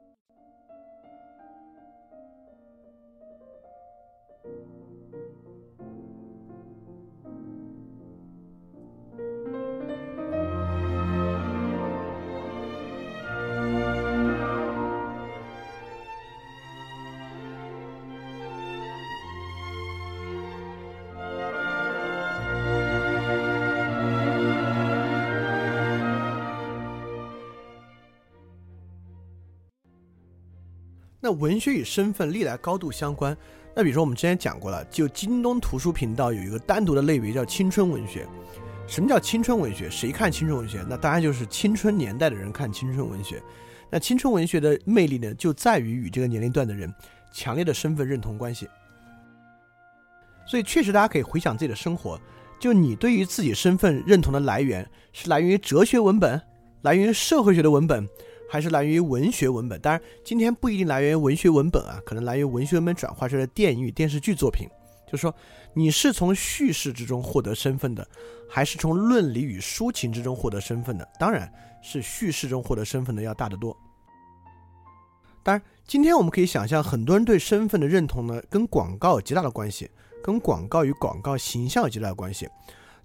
Thank you. 那文学与身份历来高度相关。那比如说我们之前讲过了，就京东图书频道有一个单独的类别叫青春文学。什么叫青春文学？谁看青春文学？那当然就是青春年代的人看青春文学。那青春文学的魅力呢，就在于与这个年龄段的人强烈的身份认同关系。所以确实，大家可以回想自己的生活，就你对于自己身份认同的来源是来源于哲学文本，来源于社会学的文本。还是来源于文学文本，当然今天不一定来源于文学文本啊，可能来源于文学文本转化出来的电影与电视剧作品。就是说，你是从叙事之中获得身份的，还是从论理与抒情之中获得身份的？当然是叙事中获得身份的要大得多。当然，今天我们可以想象，很多人对身份的认同呢，跟广告有极大的关系，跟广告与广告形象有极大的关系。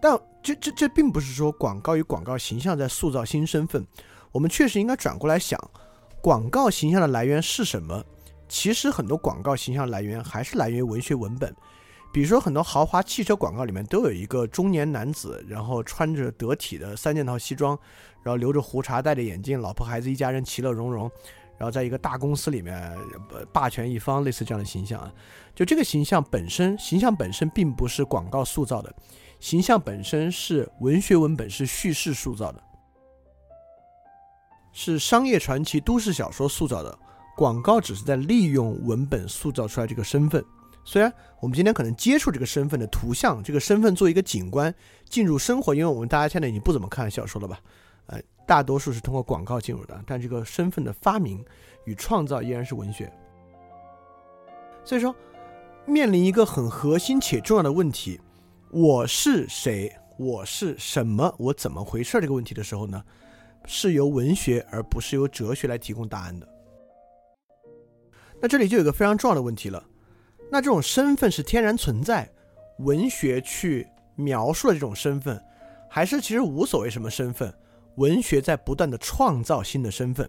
但这这这并不是说广告与广告形象在塑造新身份。我们确实应该转过来想，广告形象的来源是什么？其实很多广告形象来源还是来源于文学文本，比如说很多豪华汽车广告里面都有一个中年男子，然后穿着得体的三件套西装，然后留着胡茬，戴着眼镜，老婆孩子一家人其乐融融，然后在一个大公司里面霸权一方，类似这样的形象啊。就这个形象本身，形象本身并不是广告塑造的，形象本身是文学文本是叙事塑造的。是商业传奇、都市小说塑造的，广告只是在利用文本塑造出来这个身份。虽然我们今天可能接触这个身份的图像，这个身份做一个景观进入生活，因为我们大家现在已经不怎么看小说了吧？呃，大多数是通过广告进入的，但这个身份的发明与创造依然是文学。所以说，面临一个很核心且重要的问题：我是谁？我是什么？我怎么回事？这个问题的时候呢？是由文学而不是由哲学来提供答案的。那这里就有个非常重要的问题了。那这种身份是天然存在，文学去描述了这种身份，还是其实无所谓什么身份？文学在不断的创造新的身份。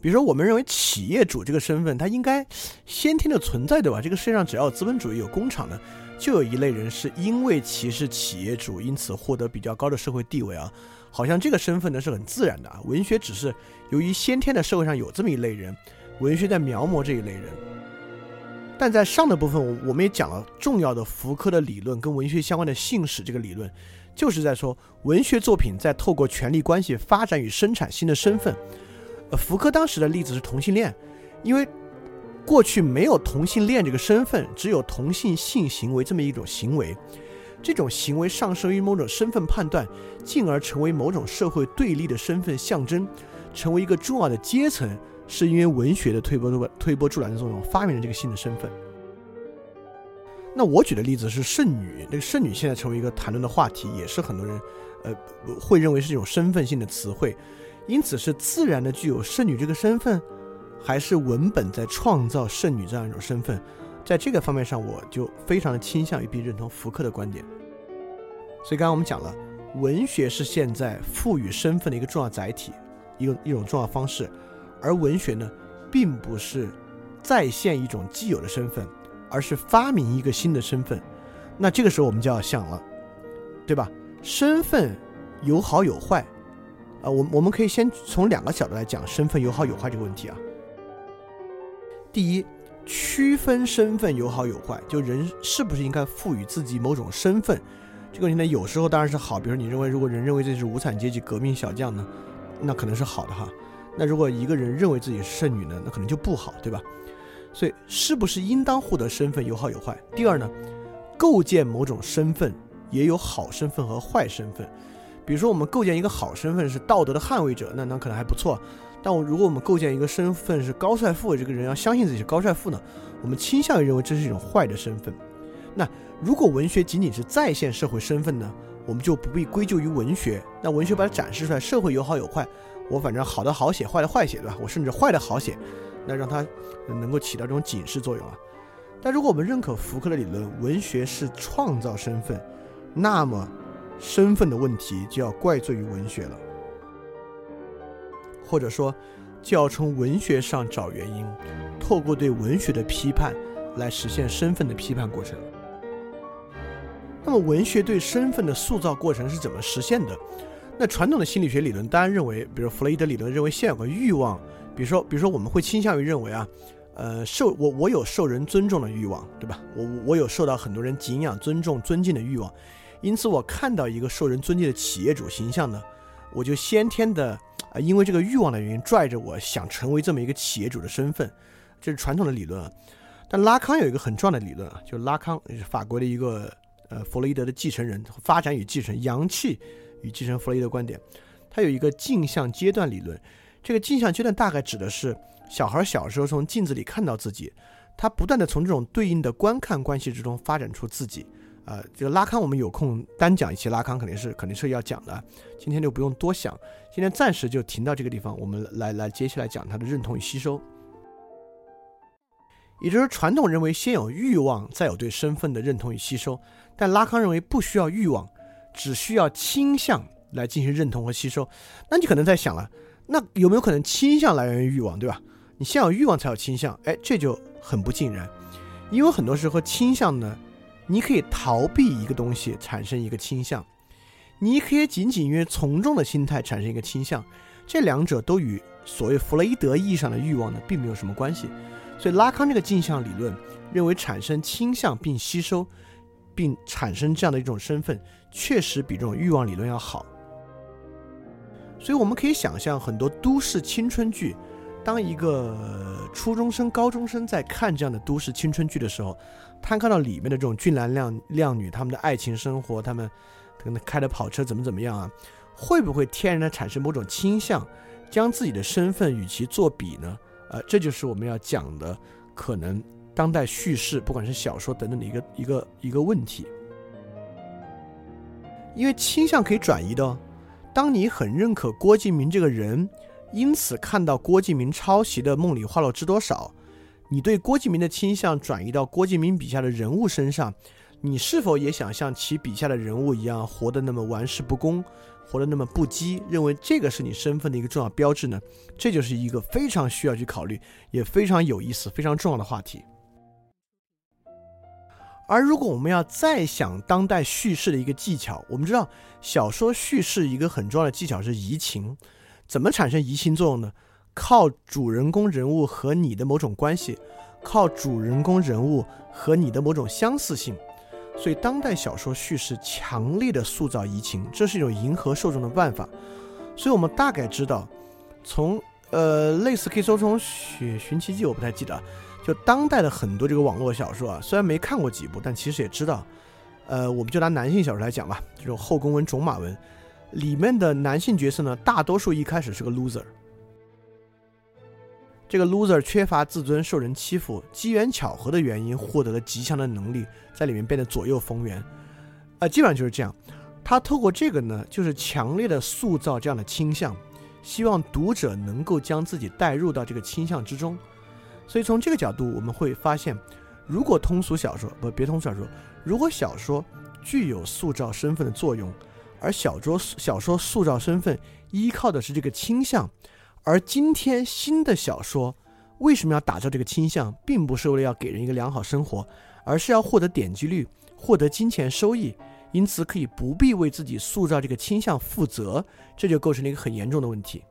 比如说，我们认为企业主这个身份，它应该先天的存在，对吧？这个世界上只要有资本主义、有工厂的，就有一类人是因为其是企业主，因此获得比较高的社会地位啊。好像这个身份呢是很自然的啊，文学只是由于先天的社会上有这么一类人，文学在描摹这一类人。但在上的部分，我们也讲了重要的福柯的理论跟文学相关的信史这个理论，就是在说文学作品在透过权力关系发展与生产新的身份。呃，福柯当时的例子是同性恋，因为过去没有同性恋这个身份，只有同性性行为这么一种行为。这种行为上升于某种身份判断，进而成为某种社会对立的身份象征，成为一个重要的阶层，是因为文学的推波推波助澜的作用，发明了这个新的身份。那我举的例子是剩女，那个剩女现在成为一个谈论的话题，也是很多人，呃，会认为是一种身份性的词汇。因此，是自然的具有剩女这个身份，还是文本在创造剩女这样一种身份？在这个方面上，我就非常的倾向于并认同福克的观点。所以刚刚我们讲了，文学是现在赋予身份的一个重要载体，一个一种重要方式，而文学呢，并不是再现一种既有的身份，而是发明一个新的身份。那这个时候我们就要想了，对吧？身份有好有坏，啊，我我们可以先从两个角度来讲身份有好有坏这个问题啊。第一。区分身份有好有坏，就人是不是应该赋予自己某种身份？这个问题呢，有时候当然是好。比如你认为，如果人认为自己是无产阶级革命小将呢，那可能是好的哈。那如果一个人认为自己是剩女呢，那可能就不好，对吧？所以，是不是应当获得身份有好有坏？第二呢，构建某种身份也有好身份和坏身份。比如说，我们构建一个好身份是道德的捍卫者，那那可能还不错。但我如果我们构建一个身份是高帅富，这个人要相信自己是高帅富呢？我们倾向于认为这是一种坏的身份。那如果文学仅仅是再现社会身份呢？我们就不必归咎于文学。那文学把它展示出来，社会有好有坏，我反正好的好写，坏的坏写，对吧？我甚至坏的好写，那让它能够起到这种警示作用啊。但如果我们认可福柯的理论，文学是创造身份，那么身份的问题就要怪罪于文学了，或者说就要从文学上找原因，透过对文学的批判来实现身份的批判过程。那么文学对身份的塑造过程是怎么实现的？那传统的心理学理论当然认为，比如弗洛伊德理论认为，先有个欲望，比如说，比如说我们会倾向于认为啊。呃，受我我有受人尊重的欲望，对吧？我我有受到很多人敬仰、尊重、尊敬的欲望，因此我看到一个受人尊敬的企业主形象呢，我就先天的啊，因为这个欲望的原因，拽着我想成为这么一个企业主的身份，这是传统的理论啊。但拉康有一个很重要的理论啊，就拉康是法国的一个呃弗洛伊德的继承人，发展与继承、阳气与继承弗洛伊德观点，他有一个镜像阶段理论，这个镜像阶段大概指的是。小孩小时候从镜子里看到自己，他不断的从这种对应的观看关系之中发展出自己。呃，这个拉康我们有空单讲一期拉康肯定是肯定是要讲的，今天就不用多想，今天暂时就停到这个地方，我们来来接下来讲他的认同与吸收。也就是传统认为先有欲望，再有对身份的认同与吸收，但拉康认为不需要欲望，只需要倾向来进行认同和吸收。那你可能在想了，那有没有可能倾向来源于欲望，对吧？你先有欲望才有倾向，哎，这就很不尽然，因为很多时候倾向呢，你可以逃避一个东西产生一个倾向，你可以仅仅因为从众的心态产生一个倾向，这两者都与所谓弗洛伊德意义上的欲望呢并没有什么关系，所以拉康这个镜像理论认为产生倾向并吸收，并产生这样的一种身份，确实比这种欲望理论要好，所以我们可以想象很多都市青春剧。当一个初中生、高中生在看这样的都市青春剧的时候，他看到里面的这种俊男靓靓女，他们的爱情生活，他们可能开的跑车怎么怎么样啊？会不会天然的产生某种倾向，将自己的身份与其作比呢？呃，这就是我们要讲的可能当代叙事，不管是小说等等的一个一个一个问题。因为倾向可以转移的，哦。当你很认可郭敬明这个人。因此，看到郭敬明抄袭的《梦里花落知多少》，你对郭敬明的倾向转移到郭敬明笔下的人物身上，你是否也想像其笔下的人物一样活得那么玩世不恭，活得那么不羁？认为这个是你身份的一个重要标志呢？这就是一个非常需要去考虑，也非常有意思、非常重要的话题。而如果我们要再想当代叙事的一个技巧，我们知道小说叙事一个很重要的技巧是移情。怎么产生移情作用呢？靠主人公人物和你的某种关系，靠主人公人物和你的某种相似性。所以，当代小说叙事强烈的塑造移情，这是一种迎合受众的办法。所以我们大概知道，从呃类似可以说从《寻寻奇记》，我不太记得，就当代的很多这个网络小说啊，虽然没看过几部，但其实也知道。呃，我们就拿男性小说来讲吧，这种后宫文、种马文。里面的男性角色呢，大多数一开始是个 loser。这个 loser 缺乏自尊，受人欺负，机缘巧合的原因获得了极强的能力，在里面变得左右逢源。啊，基本上就是这样。他透过这个呢，就是强烈的塑造这样的倾向，希望读者能够将自己带入到这个倾向之中。所以从这个角度，我们会发现，如果通俗小说不别通俗小说，如果小说具有塑造身份的作用。而小说小说塑造身份依靠的是这个倾向，而今天新的小说为什么要打造这个倾向，并不是为了要给人一个良好生活，而是要获得点击率、获得金钱收益，因此可以不必为自己塑造这个倾向负责，这就构成了一个很严重的问题。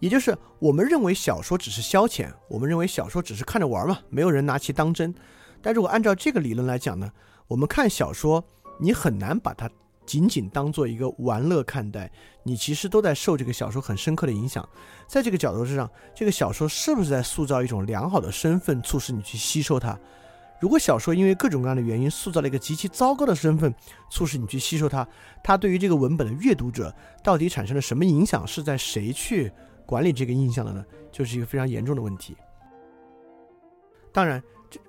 也就是我们认为小说只是消遣，我们认为小说只是看着玩嘛，没有人拿其当真。但如果按照这个理论来讲呢，我们看小说，你很难把它。仅仅当做一个玩乐看待，你其实都在受这个小说很深刻的影响。在这个角度之上，这个小说是不是在塑造一种良好的身份，促使你去吸收它？如果小说因为各种各样的原因塑造了一个极其糟糕的身份，促使你去吸收它，它对于这个文本的阅读者到底产生了什么影响？是在谁去管理这个印象的呢？就是一个非常严重的问题。当然，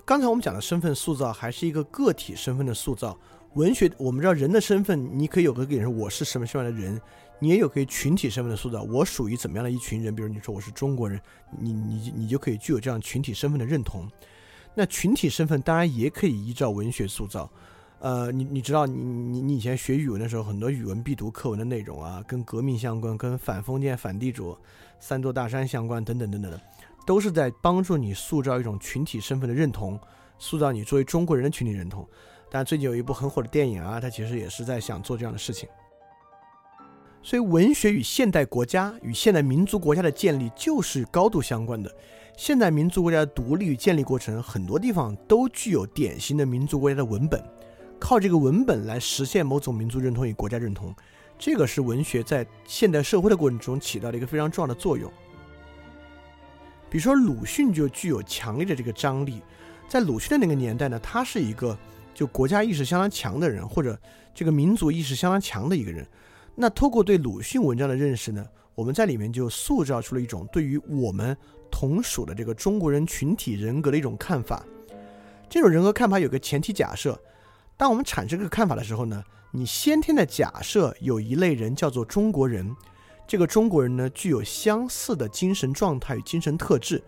刚才我们讲的身份塑造还是一个个体身份的塑造。文学，我们知道人的身份，你可以有个给人我是什么什么样的人，你也有可以群体身份的塑造。我属于怎么样的一群人？比如你说我是中国人，你你你就可以具有这样群体身份的认同。那群体身份当然也可以依照文学塑造。呃，你你知道，你你你以前学语文的时候，很多语文必读课文的内容啊，跟革命相关，跟反封建、反地主、三座大山相关，等等等等的，都是在帮助你塑造一种群体身份的认同，塑造你作为中国人的群体认同。但最近有一部很火的电影啊，它其实也是在想做这样的事情。所以，文学与现代国家与现代民族国家的建立就是高度相关的。现代民族国家的独立与建立过程，很多地方都具有典型的民族国家的文本。靠这个文本来实现某种民族认同与国家认同，这个是文学在现代社会的过程中起到了一个非常重要的作用。比如说鲁迅就具有强烈的这个张力，在鲁迅的那个年代呢，他是一个就国家意识相当强的人，或者这个民族意识相当强的一个人。那透过对鲁迅文章的认识呢，我们在里面就塑造出了一种对于我们同属的这个中国人群体人格的一种看法。这种人格看法有个前提假设。当我们产生这个看法的时候呢，你先天的假设有一类人叫做中国人，这个中国人呢具有相似的精神状态与精神特质，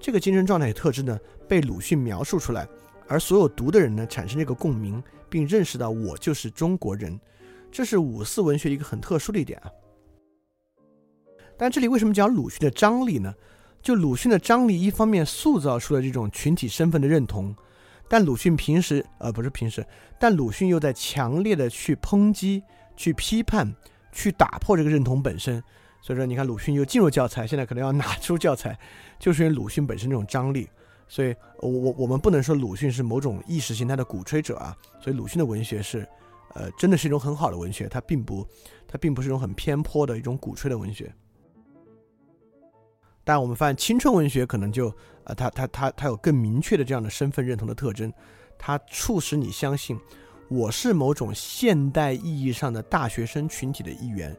这个精神状态与特质呢被鲁迅描述出来，而所有读的人呢产生这个共鸣，并认识到我就是中国人，这是五四文学一个很特殊的一点啊。但这里为什么讲鲁迅的张力呢？就鲁迅的张力，一方面塑造出了这种群体身份的认同。但鲁迅平时，呃，不是平时，但鲁迅又在强烈的去抨击、去批判、去打破这个认同本身。所以说，你看鲁迅又进入教材，现在可能要拿出教材，就是因为鲁迅本身这种张力。所以，我我我们不能说鲁迅是某种意识形态的鼓吹者啊。所以，鲁迅的文学是，呃，真的是一种很好的文学，它并不，它并不是一种很偏颇的一种鼓吹的文学。但我们发现青春文学可能就，呃，它它它它有更明确的这样的身份认同的特征，它促使你相信我是某种现代意义上的大学生群体的一员。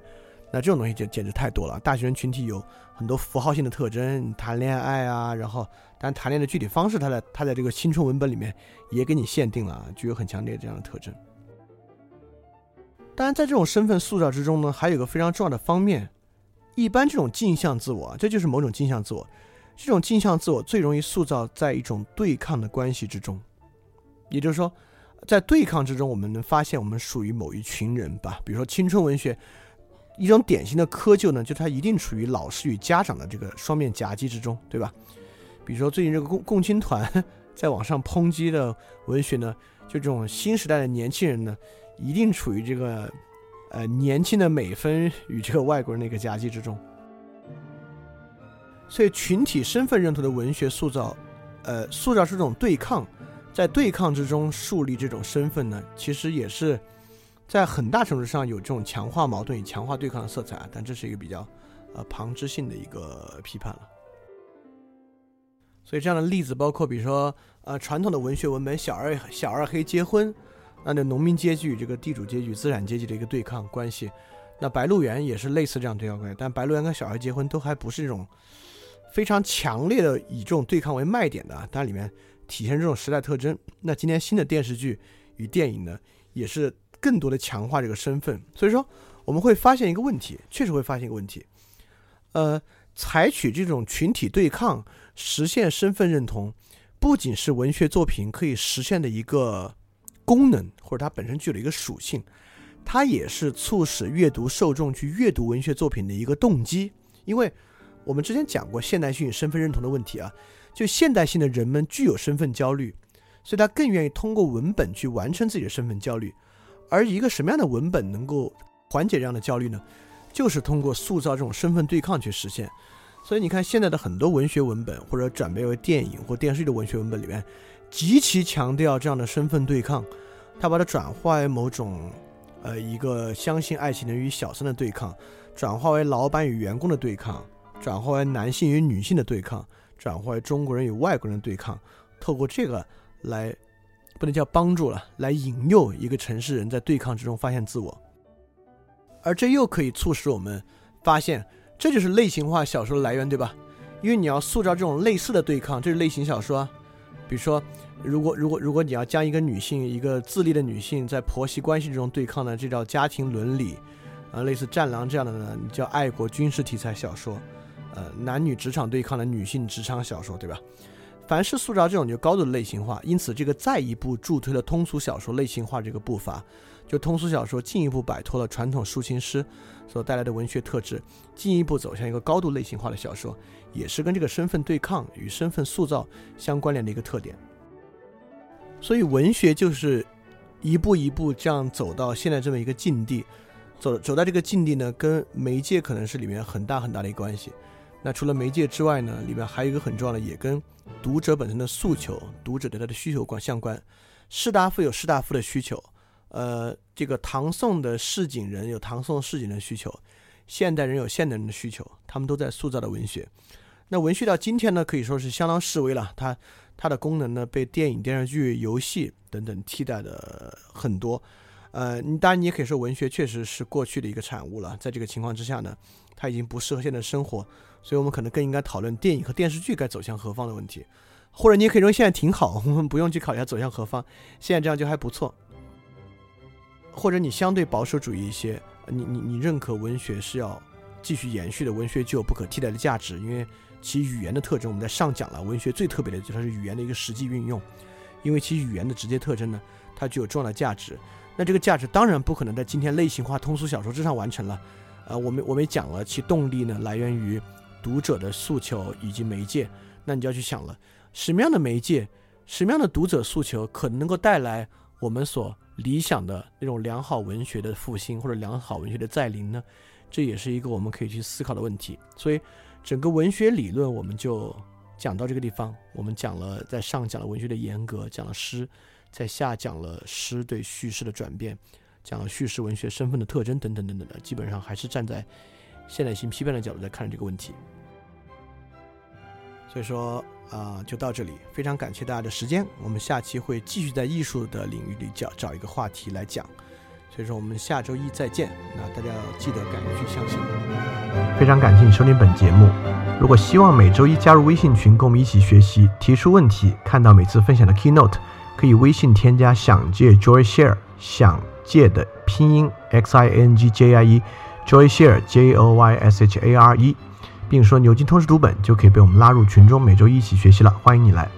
那这种东西就简直太多了。大学生群体有很多符号性的特征，谈恋爱啊，然后但谈恋爱的具体方式，它在它在这个青春文本里面也给你限定了，具有很强烈的这样的特征。当然，在这种身份塑造之中呢，还有一个非常重要的方面。一般这种镜像自我，这就是某种镜像自我。这种镜像自我最容易塑造在一种对抗的关系之中，也就是说，在对抗之中，我们能发现我们属于某一群人吧。比如说青春文学，一种典型的窠臼呢，就它一定处于老师与家长的这个双面夹击之中，对吧？比如说最近这个共共青团在网上抨击的文学呢，就这种新时代的年轻人呢，一定处于这个。呃，年轻的美分与这个外国人的一个夹击之中，所以群体身份认同的文学塑造，呃，塑造出这种对抗，在对抗之中树立这种身份呢，其实也是在很大程度上有这种强化矛盾与强化对抗的色彩啊，但这是一个比较呃旁支性的一个批判了。所以这样的例子包括，比如说呃传统的文学文本《小二小二黑结婚》。那那农民阶级与这个地主阶级、资产阶级的一个对抗关系，那《白鹿原》也是类似这样对抗关系，但《白鹿原》跟小孩结婚都还不是这种非常强烈的以这种对抗为卖点的，但里面体现这种时代特征。那今天新的电视剧与电影呢，也是更多的强化这个身份。所以说，我们会发现一个问题，确实会发现一个问题，呃，采取这种群体对抗实现身份认同，不仅是文学作品可以实现的一个。功能或者它本身具有的一个属性，它也是促使阅读受众去阅读文学作品的一个动机。因为我们之前讲过现代性与身份认同的问题啊，就现代性的人们具有身份焦虑，所以他更愿意通过文本去完成自己的身份焦虑。而一个什么样的文本能够缓解这样的焦虑呢？就是通过塑造这种身份对抗去实现。所以你看现在的很多文学文本或者转变为电影或电视剧的文学文本里面。极其强调这样的身份对抗，他把它转化为某种，呃，一个相信爱情的与小三的对抗，转化为老板与员工的对抗，转化为男性与女性的对抗，转化为中国人与外国人的对抗。透过这个来，不能叫帮助了，来引诱一个城市人在对抗之中发现自我，而这又可以促使我们发现，这就是类型化小说的来源，对吧？因为你要塑造这种类似的对抗，这是类型小说啊。比如说，如果如果如果你要将一个女性，一个自立的女性在婆媳关系之中对抗呢，这叫家庭伦理，啊，类似《战狼》这样的呢，叫爱国军事题材小说，呃，男女职场对抗的女性职场小说，对吧？凡是塑造这种就高度的类型化，因此这个再一步助推了通俗小说类型化这个步伐，就通俗小说进一步摆脱了传统抒情诗所带来的文学特质，进一步走向一个高度类型化的小说。也是跟这个身份对抗与身份塑造相关联的一个特点，所以文学就是一步一步这样走到现在这么一个境地，走走到这个境地呢，跟媒介可能是里面很大很大的一个关系。那除了媒介之外呢，里面还有一个很重要的，也跟读者本身的诉求、读者对他的需求关相关。士大夫有士大夫的需求，呃，这个唐宋的市井人有唐宋市井的需求，现代人有现代人的需求，他们都在塑造的文学。那文学到今天呢，可以说是相当式微了。它它的功能呢，被电影、电视剧、游戏等等替代的很多。呃，当然你也可以说，文学确实是过去的一个产物了。在这个情况之下呢，它已经不适合现在生活，所以我们可能更应该讨论电影和电视剧该走向何方的问题。或者你也可以认为现在挺好，我们不用去考虑它走向何方，现在这样就还不错。或者你相对保守主义一些，你你你认可文学是要继续延续的，文学具有不可替代的价值，因为。其语言的特征，我们在上讲了。文学最特别的就它是语言的一个实际运用，因为其语言的直接特征呢，它具有重要的价值。那这个价值当然不可能在今天类型化通俗小说之上完成了。呃，我们我们也讲了，其动力呢来源于读者的诉求以及媒介。那你就要去想了，什么样的媒介，什么样的读者诉求，可能能够带来我们所理想的那种良好文学的复兴或者良好文学的再临呢？这也是一个我们可以去思考的问题。所以。整个文学理论我们就讲到这个地方，我们讲了在上讲了文学的严格，讲了诗，在下讲了诗对叙事的转变，讲了叙事文学身份的特征等等等等的，基本上还是站在现代性批判的角度在看这个问题。所以说啊，就到这里，非常感谢大家的时间，我们下期会继续在艺术的领域里找找一个话题来讲。所以说我们下周一再见。那大家要记得敢于去相信。非常感谢你收听本节目。如果希望每周一加入微信群，跟我们一起学习，提出问题，看到每次分享的 keynote，以微信添加“想借 Joy Share”，想借的拼音 x i n g j i e，Joy Share j o y s h a r e，并说牛津通识读本，就可以被我们拉入群中，每周一起学习了。欢迎你来。